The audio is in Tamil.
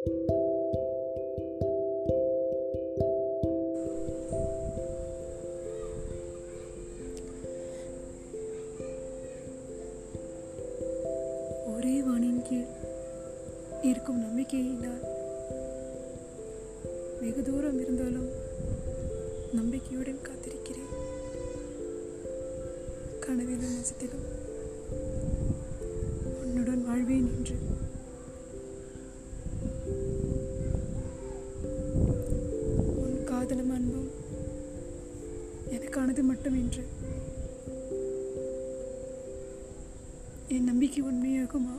ஒரே வானின் கீழ் இருக்கும் நம்பிக்கையினால் வெகு தூரம் இருந்தாலும் நம்பிக்கையுடன் காத்திருக்கிறேன். கனவிலும் நெசத்திலும் உன்னுடன் வாழ்வேன் என்று. உன் அன்பும் எனக்கானது மட்டும் என்று என் நம்பிக்கை உண்மையாகுமா?